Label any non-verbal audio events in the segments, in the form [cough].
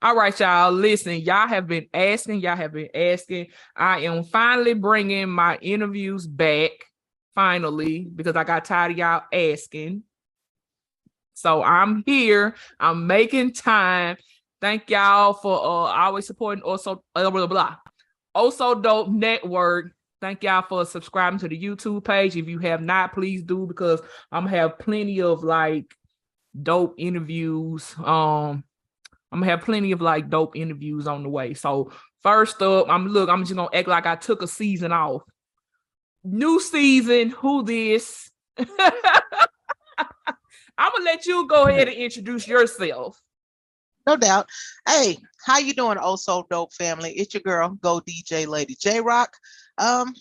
All right, y'all. Listen, y'all have been asking, y'all have been asking. I am finally bringing my interviews back, finally, because I got tired of y'all asking. So I'm here. I'm making time. Thank y'all for uh always supporting also blah blah blah. Also dope network. Thank y'all for subscribing to the YouTube page. If you have not, please do because I'm have plenty of like dope interviews. Um I'm gonna have plenty of like dope interviews on the way. So first up, I'm look, I'm just gonna act like I took a season off. New season, who this? [laughs] I'm gonna let you go ahead and introduce yourself. No doubt. Hey, how you doing, oh so dope family? It's your girl, Go DJ Lady Jaroq. Um,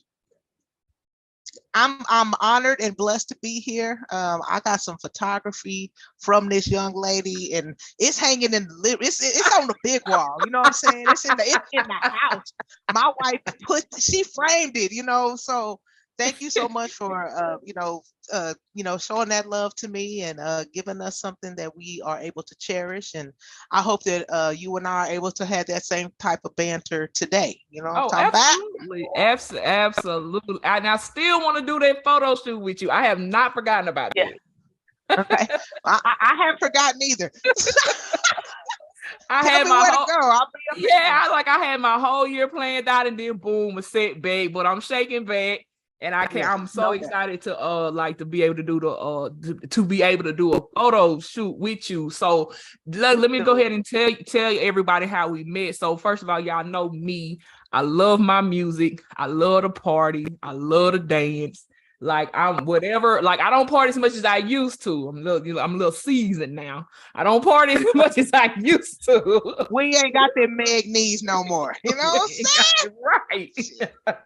I'm I'm honored and blessed to be here. Um, I got some photography from this young lady, and it's hanging in the it's it's on the big wall. You know what I'm saying? It's in the it's in the house. My wife put she framed it. You know, so thank you so much for uh, you know uh, you know showing that love to me and uh, giving us something that we are able to cherish and i hope that uh, you and i are able to have that same type of banter today you know oh, absolutely Abs- absolutely and i still want to do that photo shoot with you i have not forgotten about yeah. that. Okay I, I haven't forgotten either. I Tell had my whole, yeah, I like I had my whole year planned out and then boom, a setback, but I'm shaking back and I can't. I'm so excited to uh like to be able to do the uh to, to, be able to do a photo shoot with you. So let, let me go ahead and tell tell everybody how we met. So first of all, y'all know me. I love my music. I love to party. I love to dance. Like I'm whatever. Like I don't party as much as I used to. I'm a little, you know, I'm a little seasoned now. I don't party as [laughs] much as I used to. We ain't got them Meg knees no more. You know what I'm [laughs] saying? [laughs] right.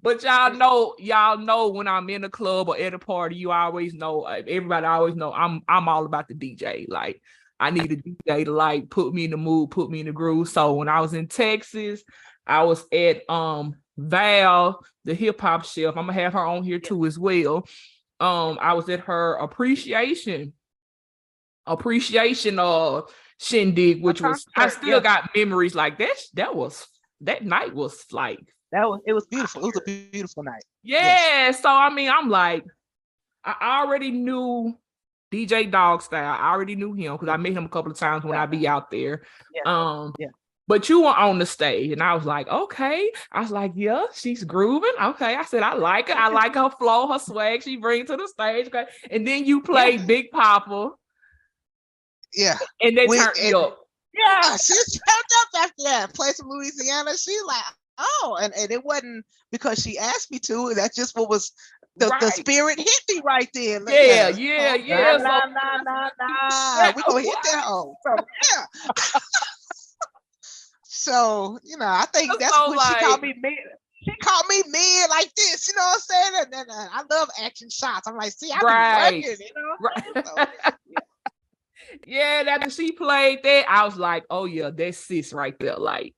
But y'all know, y'all know when I'm in a club or at a party, you always know. Uh, everybody always know I'm I'm all about the DJ. Like I need a DJ to like put me in the mood, put me in the groove. So when I was in Texas, I was at um Val, the hip hop chef. I'm gonna have her on here too as well. Um, I was at her appreciation appreciation uh shindig, which was I still yeah. got memories like that. That was that night was like that was it was beautiful. It was a beautiful night. Yeah. Yes. So I mean, I'm like, I already knew DJ Dog Style. I already knew him because I met him a couple of times when I be out there. Yeah. Um, yeah. But you were on the stage, and I was like, okay. I was like, yeah, she's grooving. Okay. I said, I like it. I like her flow, her swag she brings to the stage. Okay. And then you play yeah. Big Papa. Yeah. And they we, turned me up. Yeah. She turned up after that. Play some Louisiana. She like, oh, and, and it wasn't because she asked me to. That's just what was the, right. the spirit hit me right there. Yeah, yeah, yeah. Nah, nah, nah, nah, [laughs] We gonna hit that hole. So, yeah. [laughs] so you know, I think that's, that's so what like, she called me man. She called me man like this, you know what I'm saying? And, and, and I love action shots. I'm like, see, I right. you know. Right. [laughs] So, yeah. yeah, after she played that, I was like, oh yeah, that's sis right there. Like,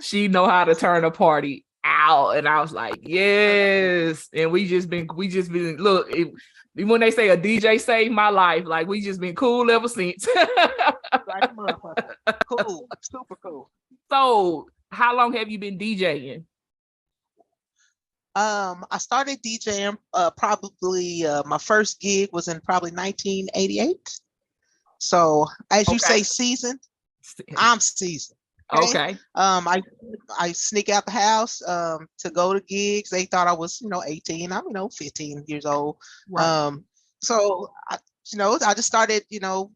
she know how to turn a party out. And i was like yes. And we just been we just been look it, when they say a dj saved my life like we just been cool ever since. [laughs] Cool. Super cool. So how long have you been djing um i started djing uh probably uh my first gig was in probably 1988 so as you say season i'm seasoned Okay. Um, I I sneak out the house um to go to gigs. They thought I was, you know, 18. I'm, you know, 15 years old. Um, so I, you know, I just started, you know,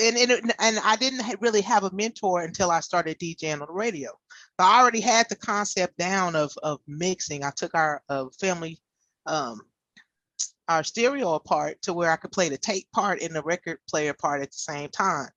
and and, and I didn't really have a mentor until I started DJing on the radio. But I already had the concept down of of mixing. I took our uh, family um our stereo apart to where I could play the tape part and the record player part at the same time.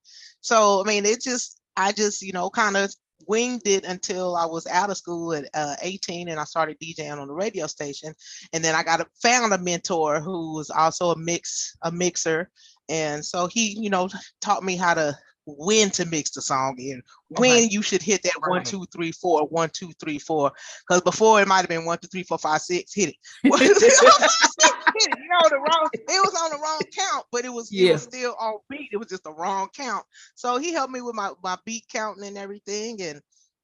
So I mean, it just I just, you know, kind of winged it until I was out of school at uh, 18 and I started DJing on the radio station. And then I got a, found a mentor who was also a mix, a mixer. And so he, you know, taught me how to when to mix the song in, when okay. you should hit that one, two, three, four, one, two, three, four. Because before it might have been one, two, three, four, five, six, hit it. [laughs] [laughs] [laughs] you know the wrong. It was on the wrong count, but it was, yeah. it was still on beat. It was just the wrong count. So he helped me with my my beat counting and everything, and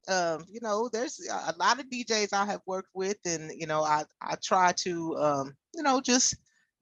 um, you know, there's a lot of DJs I have worked with, and you know, I I try to um, you know just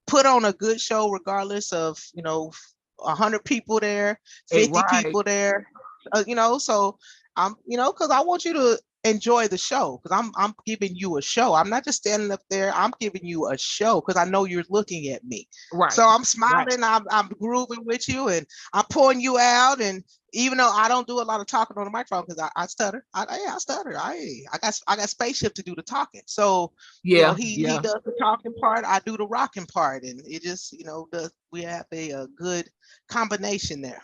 put on a good show regardless of you know hundred people there, fifty right. people there, uh, you know. So I'm you know because I want you to enjoy the show because I'm I'm giving you a show. I'm not just standing up there. I'm giving you a show because I know you're looking at me. Right. So I'm smiling. Right. I'm I'm grooving with you and I'm pulling you out. And even though I don't do a lot of talking on the microphone because I, I stutter, I, I, I stutter. I I got I got spaceship to do the talking. So yeah, you know, he yeah. he does the talking part. I do the rocking part, and it just you know the we have a, a good combination there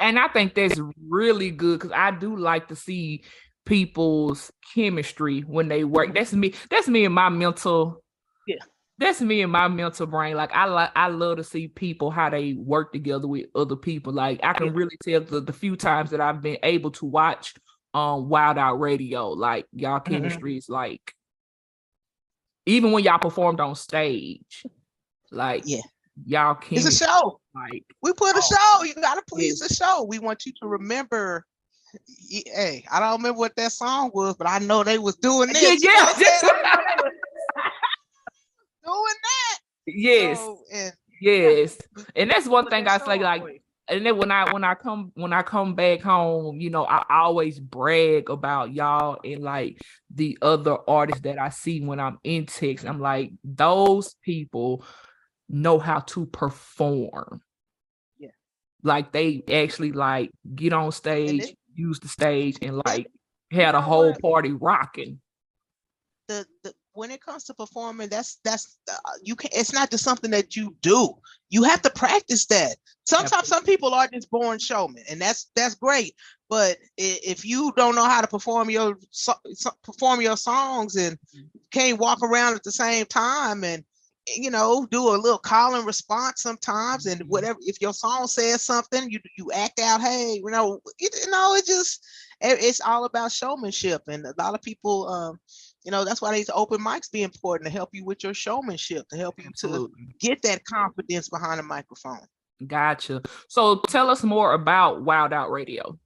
and I think that's really good because I do like to see people's chemistry when they work. That's me. That's me and my mental. Yeah. That's me and my mental brain. Like I like I love to see people how they work together with other people. Like I can really tell the, the few times that I've been able to watch um Wild Out Radio, like y'all mm-hmm. chemistry mm-hmm. is like even when y'all performed on stage, like yeah, y'all can It's a show. Like we put a oh, show. You gotta please the show. We want you to remember hey, I don't remember what that song was, but I know they was doing this. Yeah, yeah. [laughs] [laughs] doing that. Yes. So, and, yes. And that's one thing I say, like, and then when I when I come when I come back home, you know, I, I always brag about y'all and like the other artists that I see when I'm in Texas. I'm like, those people know how to perform. Yeah. Like they actually like get on stage use the stage and like had a whole party rocking. The, the when it comes to performing, that's that's uh, you can. It's not just something that you do. You have to practice that. Sometimes some people are just born showmen, and that's that's great. But if you don't know how to perform your so, perform your songs and mm-hmm. can't walk around at the same time and you know, do a little call and response sometimes, and mm-hmm. whatever. If your song says something, you you act out. Hey, you know, you, you know, it just it, it's all about showmanship, and a lot of people, um, you know, that's why these open mics be important to help you with your showmanship, to help you Absolutely. to get that confidence behind the microphone. Gotcha. So tell us more about Wild Out Radio.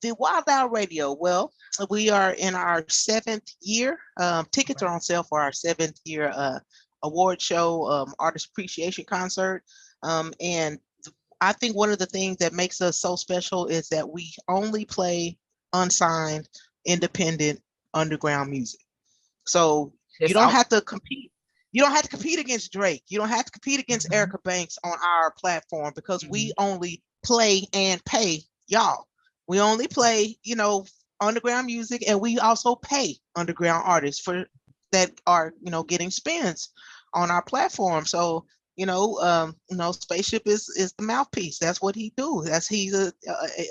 The Wild Out Radio. Well, we are in our seventh year. Um, tickets are on sale for our seventh year uh, award show, um, artist appreciation concert. Um, and I think one of the things that makes us so special is that we only play unsigned, independent, underground music. So it's you don't have to compete. You don't have to compete against Drake. You don't have to compete against mm-hmm. Erica Banks on our platform because mm-hmm. we only play and pay y'all. We only play, you know, underground music and we also pay underground artists for that are you know getting spins on our platform. So you know, um, you know, spaceship is is the mouthpiece. That's what he do. That's he's a,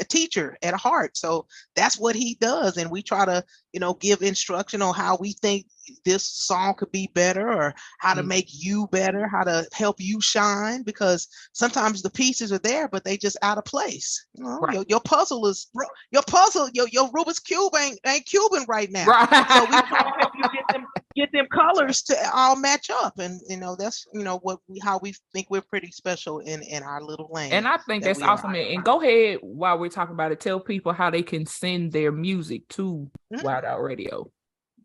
a, teacher at heart. So that's what he does, and we try to, you know, give instruction on how we think this song could be better, or how to mm. make you better, how to help you shine. Because sometimes the pieces are there, but they just out of place. You know, right. your, your, puzzle is your puzzle. Your your Rubik's cube ain't ain't cubing right now. Right. So we [laughs] try to help you get them get them colors to all match up. And you know that's you know what we how we think we're pretty special in in our little lane and i think that that's awesome. and go ahead while we're talking about it tell people how they can send their music to mm-hmm. wild out radio.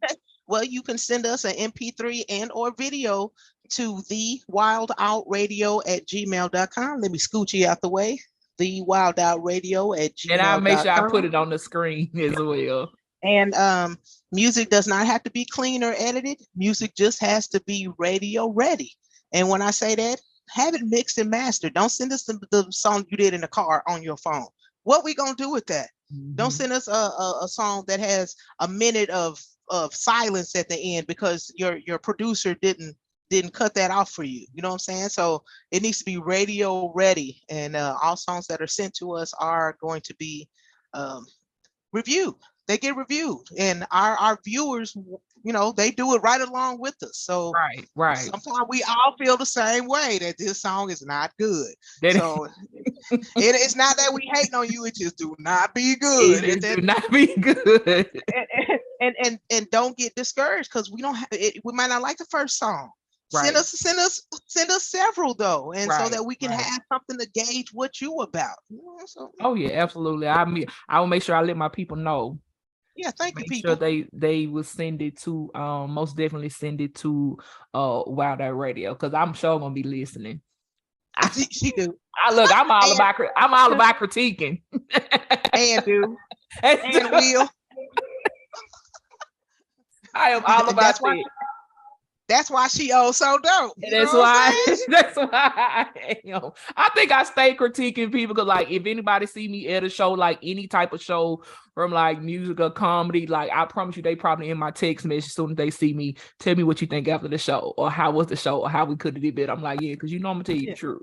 [laughs] Well you can send us an mp3 and or video to the wild out radio at gmail.com let me scoot you out the way. The wild out radio at gmail. and i'll make sure i put it on the screen [laughs] as well and um, music does not have to be clean or edited. Music just has to be radio ready. And when I say that, have it mixed and mastered. Don't send us the, the song you did in the car on your phone. What we gonna do with that? Mm-hmm. Don't send us a, a, a, song that has a minute of of silence at the end because your your producer didn't didn't cut that off for you. You know what I'm saying? So it needs to be radio ready, and uh, all songs that are sent to us are going to be um, reviewed they get reviewed and our our viewers you know they do it right along with us so right right sometimes we all feel the same way that this song is not good that so [laughs] it, it's not that we hating on you it just do not be good it do not be [laughs] good and, and and and, don't get discouraged because we don't have it we might not like the first song Send us, send us, send us several though, and so that we can right. have something to gauge what you about. You know, so Oh yeah, absolutely. I mean, I will make sure I let my people know. Yeah, thank you, Make people. sure they they will send it to um most definitely send it to uh Wild Out Radio because I'm sure I'm gonna be listening. she, she do I look, I'm all And- about I'm all about critiquing. and do [laughs] And and [laughs] will. I am all [laughs] about That's why-. That's why she oh so dope. that's know what I'm why [laughs] that's why [laughs] I. I think I stay critiquing people because like if anybody see me at a show, like any type of show from like music or comedy, like I promise you they probably in my text message as soon as they see me, tell me what you think after the show or how was the show or how we could have did it. I'm like, yeah, because you know I'm gonna tell you Yeah. the truth.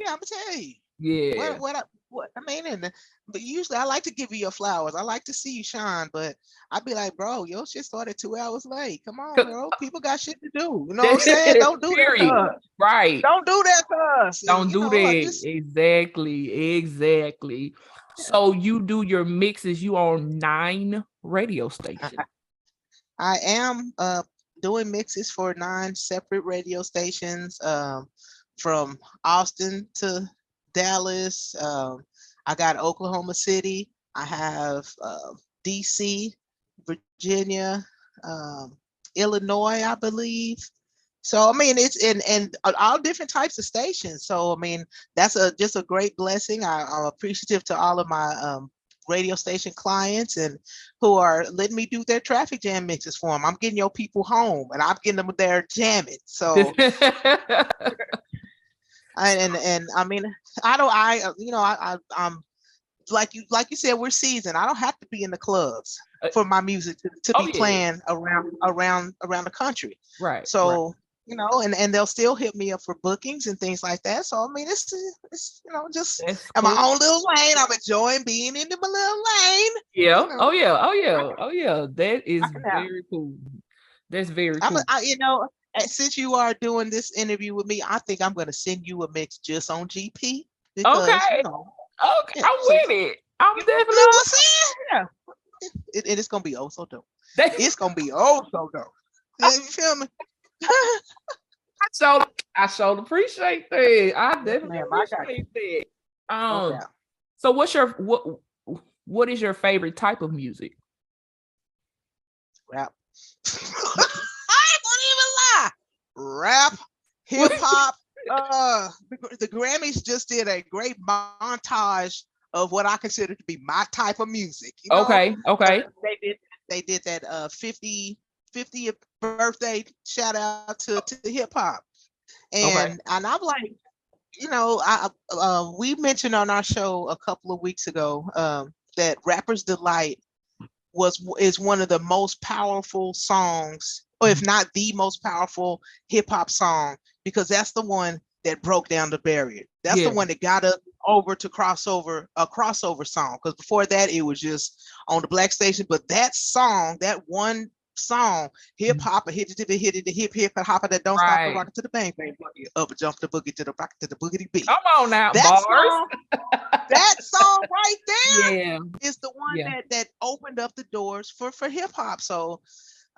Yeah, I'm gonna tell you. Yeah. What what I, what I mean, and but usually I like to give you your flowers. I like to see you shine, but I'd be like, bro, your shit started two hours late. Come on, bro. People got shit to do. You know [laughs] what I'm saying? Don't do that. Period. To us. right. Don't do that to us. Don't You do know, that. Just- Exactly. Exactly. So you do your mixes, you on nine radio stations. I am uh doing mixes for nine separate radio stations, um, from Austin to Dallas. Um, I got Oklahoma City. I have uh, DC, Virginia, um, Illinois, I believe. So I mean, it's in and all different types of stations. So I mean, that's a just a great blessing. I, I'm appreciative to all of my um, radio station clients and who are letting me do their traffic jam mixes for them. I'm getting your people home and I'm getting them there jamming. So [laughs] and and I mean, I don't I uh, you know I, I I'm like you like you said we're seasoned. I don't have to be in the clubs Uh, for my music to, to oh, be yeah. playing around around around the country. right. right. So you know, and and they'll still hit me up for bookings and things like that. So I mean, it's it's you know just That's in my own little lane. I'm enjoying being in my little lane. Yeah. know, Oh yeah. Oh yeah. Oh yeah. That is very cool. That's very cool. a, I, you know, since you are doing this interview with me, I think I'm going to send you a mix just on GP. Because, Okay. You know, okay. I'm with it. I'm you know definitely what I'm saying? Yeah. It, it is going to be oh so dope. It's going to be oh so dope. You [laughs] feel me? I so I so appreciate that. I definitely ma'am, I got you. appreciate that. Um so what's your what what is your favorite type of music? Rap. [laughs] I won't even lie. Rap, [laughs] hip hop. Uh, the, Grammys just did a great montage of what I consider to be my type of music. you know? Okay, okay. they did they did that uh 50 50th birthday shout out to, to hip hop and and i'm like you know i uh, we mentioned on our show a couple of weeks ago um that rappers delight was is one of the most powerful songs or if mm-hmm. not the most powerful hip hop song because that's the one that broke down the barrier that's Yeah. the one that got us over to crossover a crossover song because before that it was just on the black station but that song that one song mm-hmm. hip hop hit it hit it the hip hip hop that don't stop the rocket to the bang bang boogie up jump the boogie to the rock to the boogity beat Come on now, that bars. song [laughs] that song right there yeah. is the one Yeah. that that opened up the doors for for hip hop. So,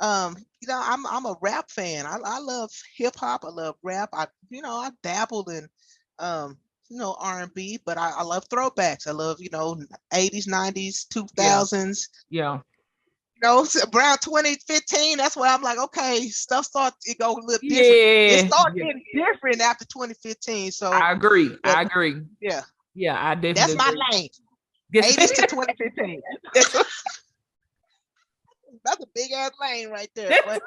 um, you know, I'm I'm a rap fan. I I love hip hop. I love rap. I you know I dabbled in, um, you know R and B, but I, I love throwbacks. I love you know 80s, 90s, 2000s. Yeah. You know, around 2015. That's where I'm like, okay, stuff starts to go a little different. Yeah. It started yeah. getting different after 2015. So I agree. I agree. yeah, Yeah, I definitely that's my agree. lane. 80s to 2015. [laughs] [laughs] That's a big ass lane right there. [laughs]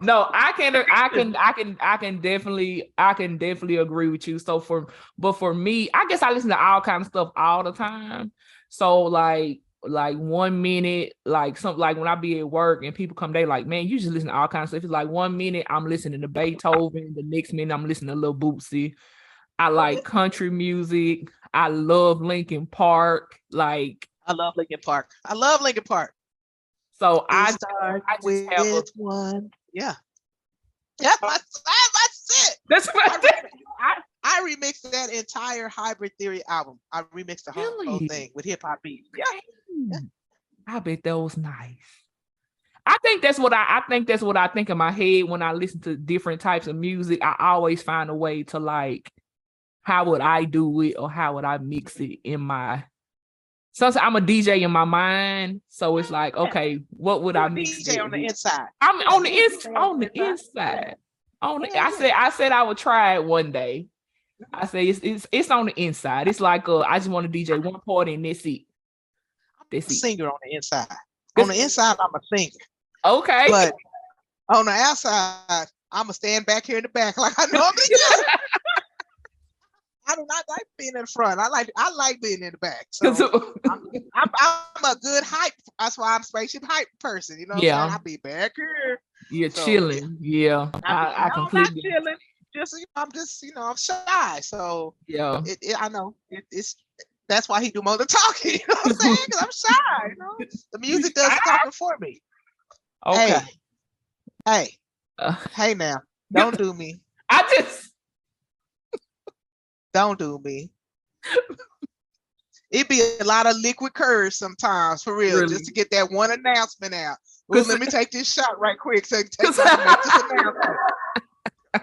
no i can i can i can i can definitely i can definitely agree with you. So for but for me i guess i listen to all kind of stuff all the time. So like like one minute like something like when i be at work and people come they like man you just listen to all kinds of stuff. It's like one minute i'm listening to beethoven the next minute i'm listening to Lil Boosie. I like country music. I love linkin park. Like I love Linkin Park. I love Linkin Park. so i It starts I just have a- with one. Yeah. That's my, that's it. that's I, what I, I remixed that entire Hybrid Theory album. I remixed the whole, whole thing with hip hop beats. Yeah. I bet that was nice. I think that's what I, I think that's what I think in my head when I listen to different types of music. I always find a way to like, how would I do it or how would I mix it in my sometimes I'm a DJ in my mind. So it's like, okay, what would You're I mix? DJ on the inside. I'm on the ins on the inside. On the, Yeah, I said I said I would try it one day. I say it's it's it's on the inside. It's like uh, I just want to DJ one party and that's it. That's a it. singer on the inside. On the inside, I'm a singer. Okay. But on the outside, I'm gonna stand back here in the back like I [laughs] normally do. I do not like being in the front. I like I like being in the back. So [laughs] I'm, I'm a good hype. That's why I'm spaceship hype person. You know what Yeah. I'm saying? I'll be back here. You're So, chilling. Yeah. I, I, I no, I'm not chilling. Just you know, I'm just you know I'm shy. So yeah. it, it, I know it, it's that's why he do more of the talking. [laughs] You know what I'm saying? 'Cause I'm shy. You know, [laughs] the music does the talking for me. Okay. Hey, hey, Uh, hey now, don't do me. I just Don't do me. It be a lot of liquid courage sometimes, for real, Really? just to get that one announcement out. Ooh, 'Cause- let me take this shot right quick. So [laughs] take Cause- time to make this announcement.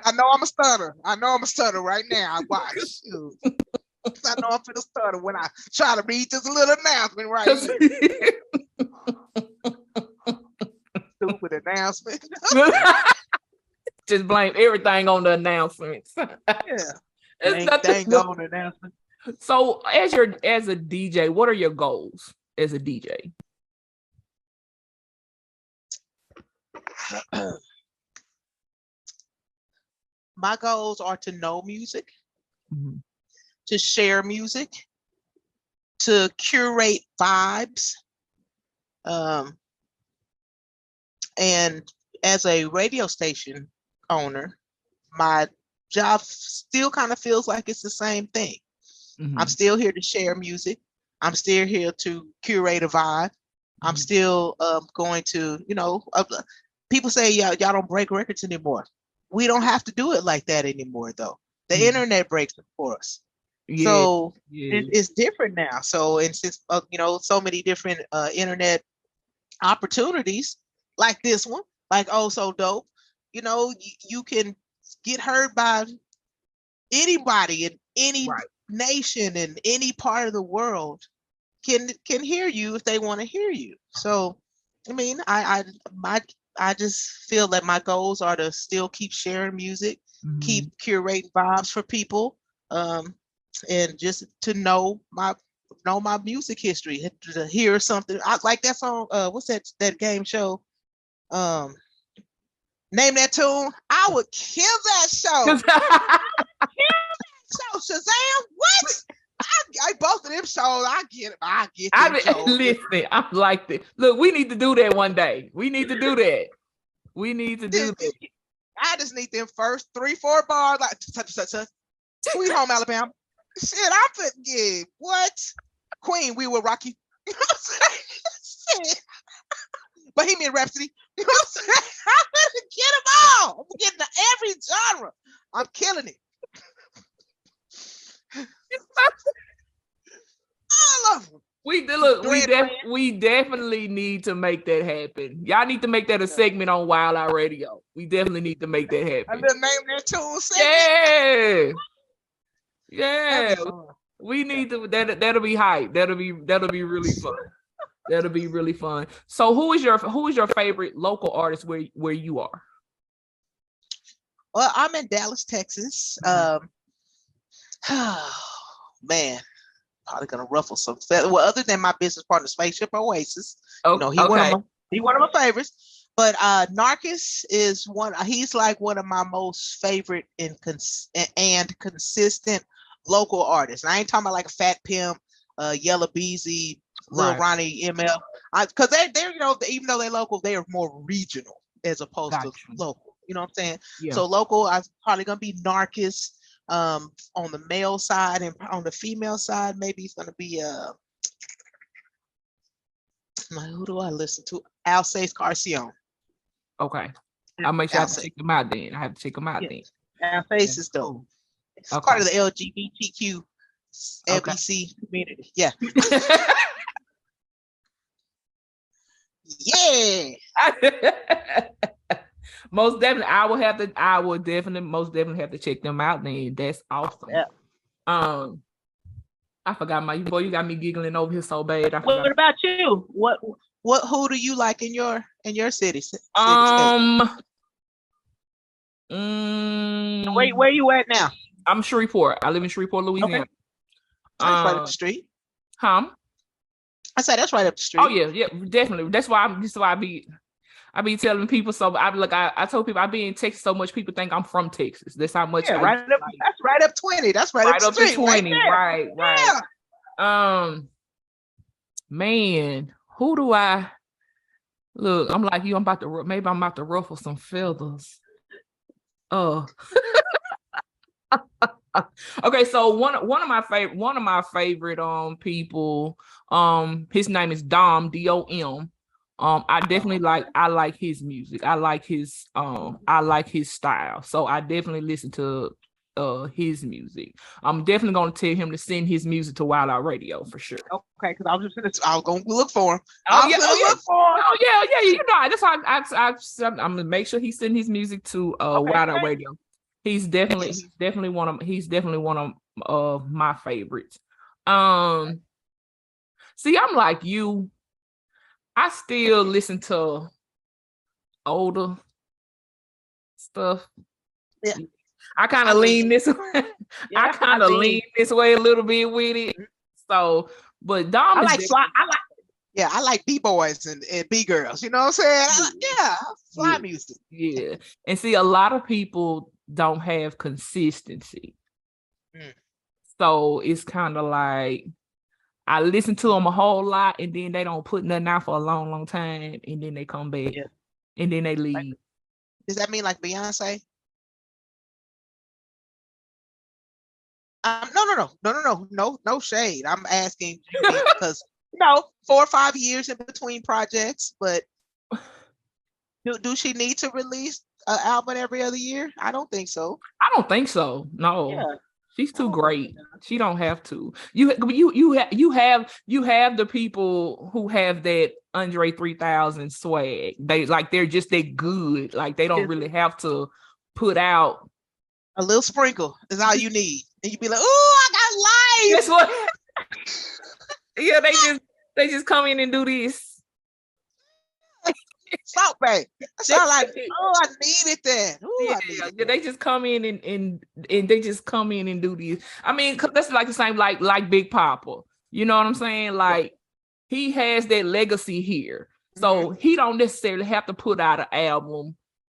I know I'm a stutter. I know I'm a stutter right now. I watch. [laughs] Shoot. I know I'm finna stutter when I try to read this little announcement right. [laughs] Stupid announcement. just blame everything on the announcements. yeah. It's Dang, nothing- dang [laughs] on announcement. So as your as a DJ, what are your goals as a DJ? [clears throat] My goals are to know music, Mhm. to share music, to curate vibes. Um, and as a radio station owner, my job still kind of feels like it's the same thing. I'm Mhm. still here to share music. I'm still here to curate a vibe. I'm Mhm. still um, going to, you know, uh, people say y'all, y'all don't break records anymore. We don't have to do it like that anymore, though. The Mhm. internet breaks it for us. Yeah, So yeah. it, it's different now. So and since uh, you know so many different uh, internet opportunities like this one, like oh so dope, you know you, you can get heard by anybody in any Right. nation in any part of the world can can hear you if they want to hear you. So I mean I I my I just feel that my goals are to still keep sharing music Mhm. keep curating vibes for people um and just to know my know my music history to- to hear something I like that song uh what's that that game show um name that tune I would kill that show [laughs] kill that show Shazam what I, I both of them shows I get it I get I mean, [laughs] listen, I'm like this. Look, we need to do that one day. We need to do that. We need to do that. I just need them first three, four bars, like such such such. Sweet home Alabama. Shit, I'm fit. Yeah, what? Queen, we will rock you. [laughs] You know what I'm saying? Shit. Bohemian Rhapsody. [laughs] You know what I'm saying? I'm gonna get them all. I'm getting to every genre. I'm killing it. All of them. We look, we def- we definitely need to make that happen. Y'all need to make that a segment on Wild Out Radio. We definitely need to make that happen. I name that tune. segment. Yeah. Yeah. That'd be fun. We need to that that'll be hype. That'll be that'll be really fun. That'll be really fun. So who is your who is your favorite local artist where where you are? Well, I'm in Dallas, Texas. Um, [sighs] man, probably gonna ruffle some. fe- Well, other than my business partner, Spaceship Oasis, Oh, you know, he one of my he one of my favorites. But uh, Narcus is one. He's like one of my most favorite and cons- and consistent local artists. And I ain't talking about like a Fat Pimp, uh, Yella Beezy, Lil Right. Ronnie, ML. Because they they're you know even though they're local, they are more regional as opposed Got to local. You know what I'm saying? yeah. So local, I'm probably gonna be Narcus um on the male side, and on the female side, maybe it's gonna be uh like, who do I listen to? Alsace Carcion. okay. I'll make sure I have to Alsace. check them out then. I have to check them out then Yeah. Alsace is dope. It's part of the LGBTQ Okay. LBC community. Yeah. [laughs] [laughs] Yeah. [laughs] most definitely, I will have to. I will definitely, most definitely have to check them out. Then that's awesome. Yeah. Um, I forgot my boy. You got me giggling over here so bad. I What forgot. about you? What What who do you like in your in your city? ci- city? Um. mm, where where you at now? I'm Shreveport. I live in Shreveport, Louisiana. Right up Um, the street. huh? I said that's right up the street. Oh yeah, yeah, definitely. That's why I'm. That's why I be. I be telling people so. I look. I, I told people I be in Texas so much. People think I'm from Texas. That's how much. Yeah, I, right up. That's right up twenty. That's right, right up up the to street. right twenty. there. Right, right. Yeah. Um, man, who do I look? I'm like you. I'm about to maybe I'm about to ruffle some feathers. Uh. [laughs] [laughs] okay, so one one of my favorite one of my favorite um people um his name is Dom D O M. Um, I definitely like I like his music. I like his um I like his style. So I definitely listen to uh his music. I'm definitely gonna tell him to send his music to Wild Out Radio for sure. Okay, because I was just gonna I was gonna look for him. Oh, I'm yeah, gonna oh, yeah. look for him. Oh yeah, yeah, you know that's why I, I, I, am gonna make sure he send his music to uh Okay, Wild Out great. Radio. He's definitely he's definitely one of he's definitely one of uh my favorites. Um, see, I'm like you. I still listen to older stuff. Yeah. I kind of lean this [laughs] way. I kind of lean this way a little bit with it. So, but Dom I like fly. I like Yeah, I like b boys and, and b girls. You know what I'm saying? I, yeah, fly Yeah. music. Yeah. And see, a lot of people don't have consistency. Mm. So it's kind of like I listen to them a whole lot and then they don't put nothing out for a long, long time and then they come back Yeah. and then they leave. Does that mean like Beyonce? Um, no, no, no, no, no, no, no, no shade. I'm asking because [laughs] no. four or five years in between projects, but [laughs] do, do she need to release an album every other year? I don't think so. I don't think so. No. Yeah. She's too Oh, great. She don't have to. You you you have you have you have the people who have that Andre 3000 swag. They like they're just that good. Like they don't really have to put out. A little sprinkle is all you need, and you be like, "Oh, I got life." Guess what? [laughs] yeah, they just they just come in and do this. Salt Bae. [laughs] All like, oh, I needed that. Ooh, Yeah, needed yeah, they just come in and, and and they just come in and do these. I mean, 'cause that's like the same like like Big Papa. You know what I'm saying? Like he has that legacy here, so mm-hmm. he don't necessarily have to put out an album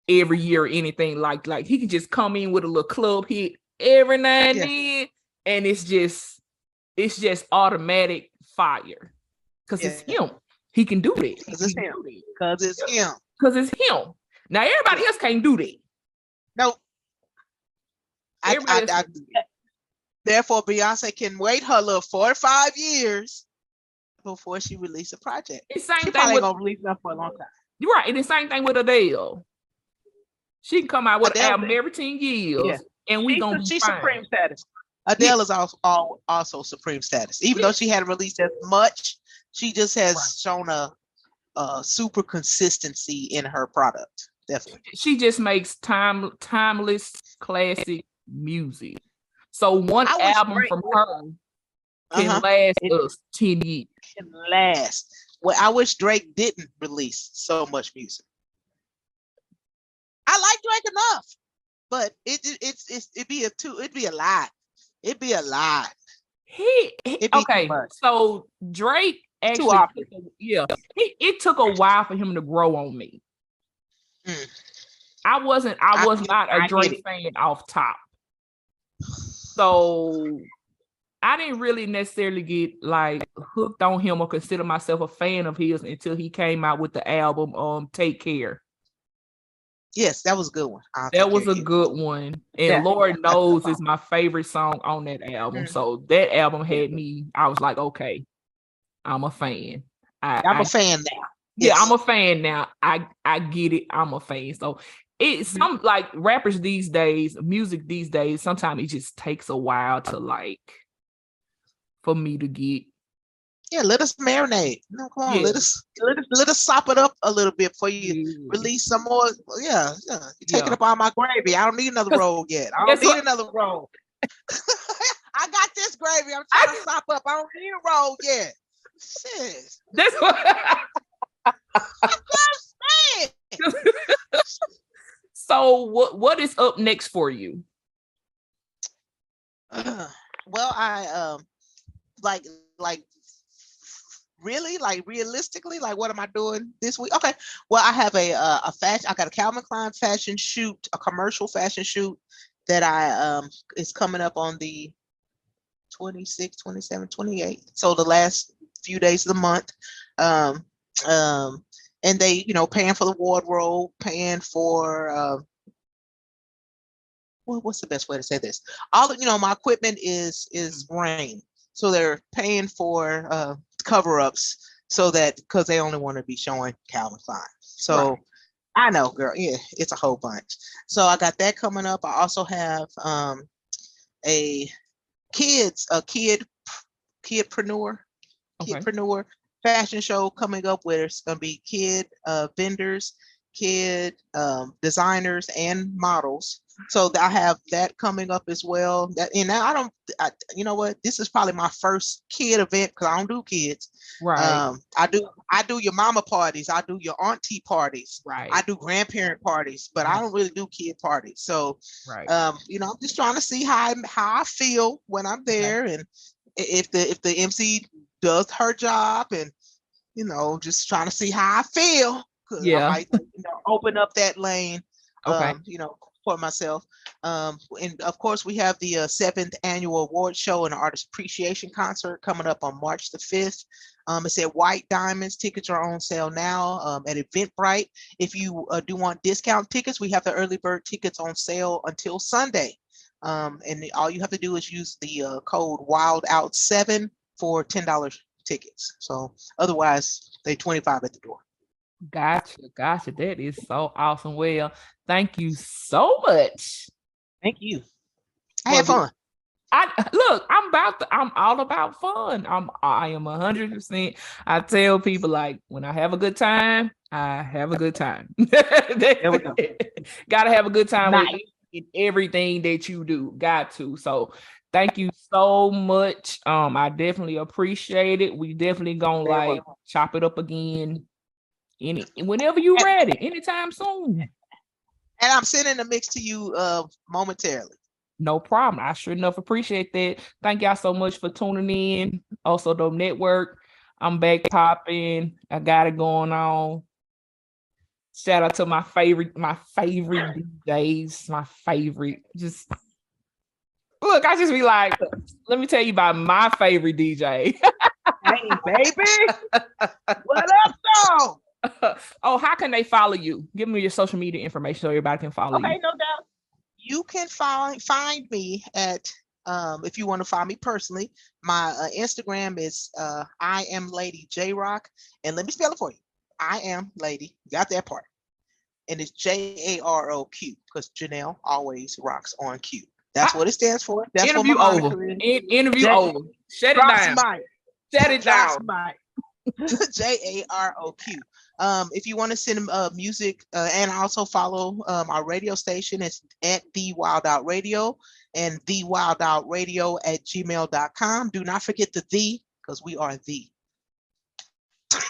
every year or anything like like he can just come in with a little club hit every now and Yeah. then, and it's just it's just automatic fire because it's him. He can do that 'Cause it's him. Cause It's him. because it's him. Now everybody else can't do that. No. I, I, I, therefore, Beyonce can wait her little four or five years before she release a project. It's same She thing with gonna release that for a long time. You're right. And the same thing with Adele. She can come out with Adele- an album every 10 years Yeah. and we she's, gonna be she's fine. supreme status. Adele is also, also supreme status. Even though she hadn't released as much, she just has Right. shown a, a super consistency in her product. Definitely. She just makes time timeless classic music. So one album Drake from her can Uh-huh. last It- us 10 years. Can last. Well, I wish Drake didn't release so much music. I like Drake enough, but it, it it's it's it'd be a two it'd be a lot. It'd be a lot. He, he- It'd be okay, so Drake actually often. took a- yeah, it, it took a while for him to grow on me. Mm. I wasn't I I was get- not a get Drake fan off top. So I didn't really necessarily get like hooked on him or consider myself a fan of his until he came out with the album um Take Care. Yes, that was a good one. I'll That was a you. good one. And Yeah. Lord [laughs] knows is my favorite song on that album. Mhm. So that album had me, I was like, okay, I'm a fan. I, I'm I- a fan now. yeah, Yes. I'm a fan now. I I get it. I'm a fan. So it's Mm-hmm. some like rappers these days, music these days, sometimes it just takes a while to like for me to get Yeah, let us marinate. No, come on, Yeah. let us let us let us sop it up a little bit for you. Release some more. Yeah, yeah. You're taking Yeah. up all my gravy. I don't need another roll yet. I don't need what? another roll. [laughs] I got this gravy. I'm trying to sop up. I don't need a roll yet. Shit. That's what. Man. so what what is up next for you? well, I um like like really like realistically like what am I doing this week? Okay, well I have a uh, a fashion I got a Calvin Klein fashion shoot, a commercial fashion shoot that I um is coming up on the 26, 27, 28. So the last few days of the month. Um um and they you know paying for the wardrobe, paying for uh, well, what's the best way to say this? All you know, my equipment is is rain, so they're paying for uh, cover-ups so that because they only want to be showing Calvin Klein. So Right. I know, girl, yeah, it's a whole bunch. So I got that coming up. I also have um, a kids a kid kidpreneur Okay. kidpreneur fashion show coming up where it's going to be kid uh, vendors kid um, designers and models so i have that coming up as well that and now i don't I, you know what this is probably my first kid event because i don't do kids Right. um i do i do your mama parties i do your auntie parties right. i do grandparent parties but i don't really do kid parties so right. um, you know, I'm just trying to see how I, how I feel when I'm there, and if the if the MC does her job, and you know, just trying to see how I feel. Yeah. I might you know, open up that lane. Okay. Um, you know, for myself. Um, and of course, we have the uh, seventh annual award show and artist appreciation concert coming up on March the fifth. Um, it's at White Diamonds. Tickets are on sale now um, at Eventbrite. If you uh, do want discount tickets, we have the early bird tickets on sale until Sunday. Um, and all you have to do is use the uh, code Wild Out Seven for ten dollars tickets. So otherwise, they twenty five at the door. Gotcha, gotcha. That is so awesome. Well, thank you so much. Thank you. I had fun. I look, I'm about to, I'm all about fun. I'm I am a hundred percent. I tell people like when I have a good time, I have a good time. [laughs] we go. Gotta have a good time with Nice. in everything that you do. Got to. So thank you so much. Um, I definitely appreciate it. We definitely gonna like chop it up again. Any whenever you ready, anytime soon. And I'm sending a mix to you uh, momentarily. No problem. I sure enough appreciate that. Thank y'all so much for tuning in. Also, the network. I'm back popping. I got it going on. Shout out to my favorite, my favorite DJs, my favorite. Just look, I just be like, let me tell you about my favorite DJ. Hey, baby. what up, though? oh, how can they follow you? Give me your social media information so everybody can follow Okay, you. no doubt. You can find find me at um, if you want to find me personally. My uh, Instagram is uh, I am Lady Jaroq, and let me spell it for you. I am Lady. Got that part, and it's J A R O Q because Janelle always rocks on Q. That's what it stands for. That's Interview what over. In- interview Jay- over. Shut it down. mic. Shut it down. [laughs] J A R O Q. Um, if you want to send uh, music, uh, and also follow um, our radio station, it's at the Wild Out Radio and the Wild Out Radio at gmail.com. Do not forget the the because we are the [laughs]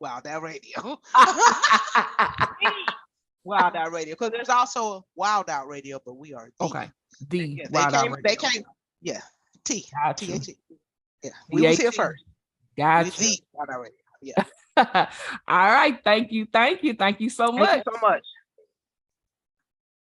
Wild Out Radio. [laughs] Wild [laughs] Out Radio because there's also a Wild Out Radio, but we are the. okay. The Yeah, they Wild Out came. They came. Yeah. T. Got T you. H E. Yeah. We was here THE. first. We Got the. Wild Out Radio. Yeah. [laughs] All right. Thank you. Thank you. Thank you so much. Thank much. you so much.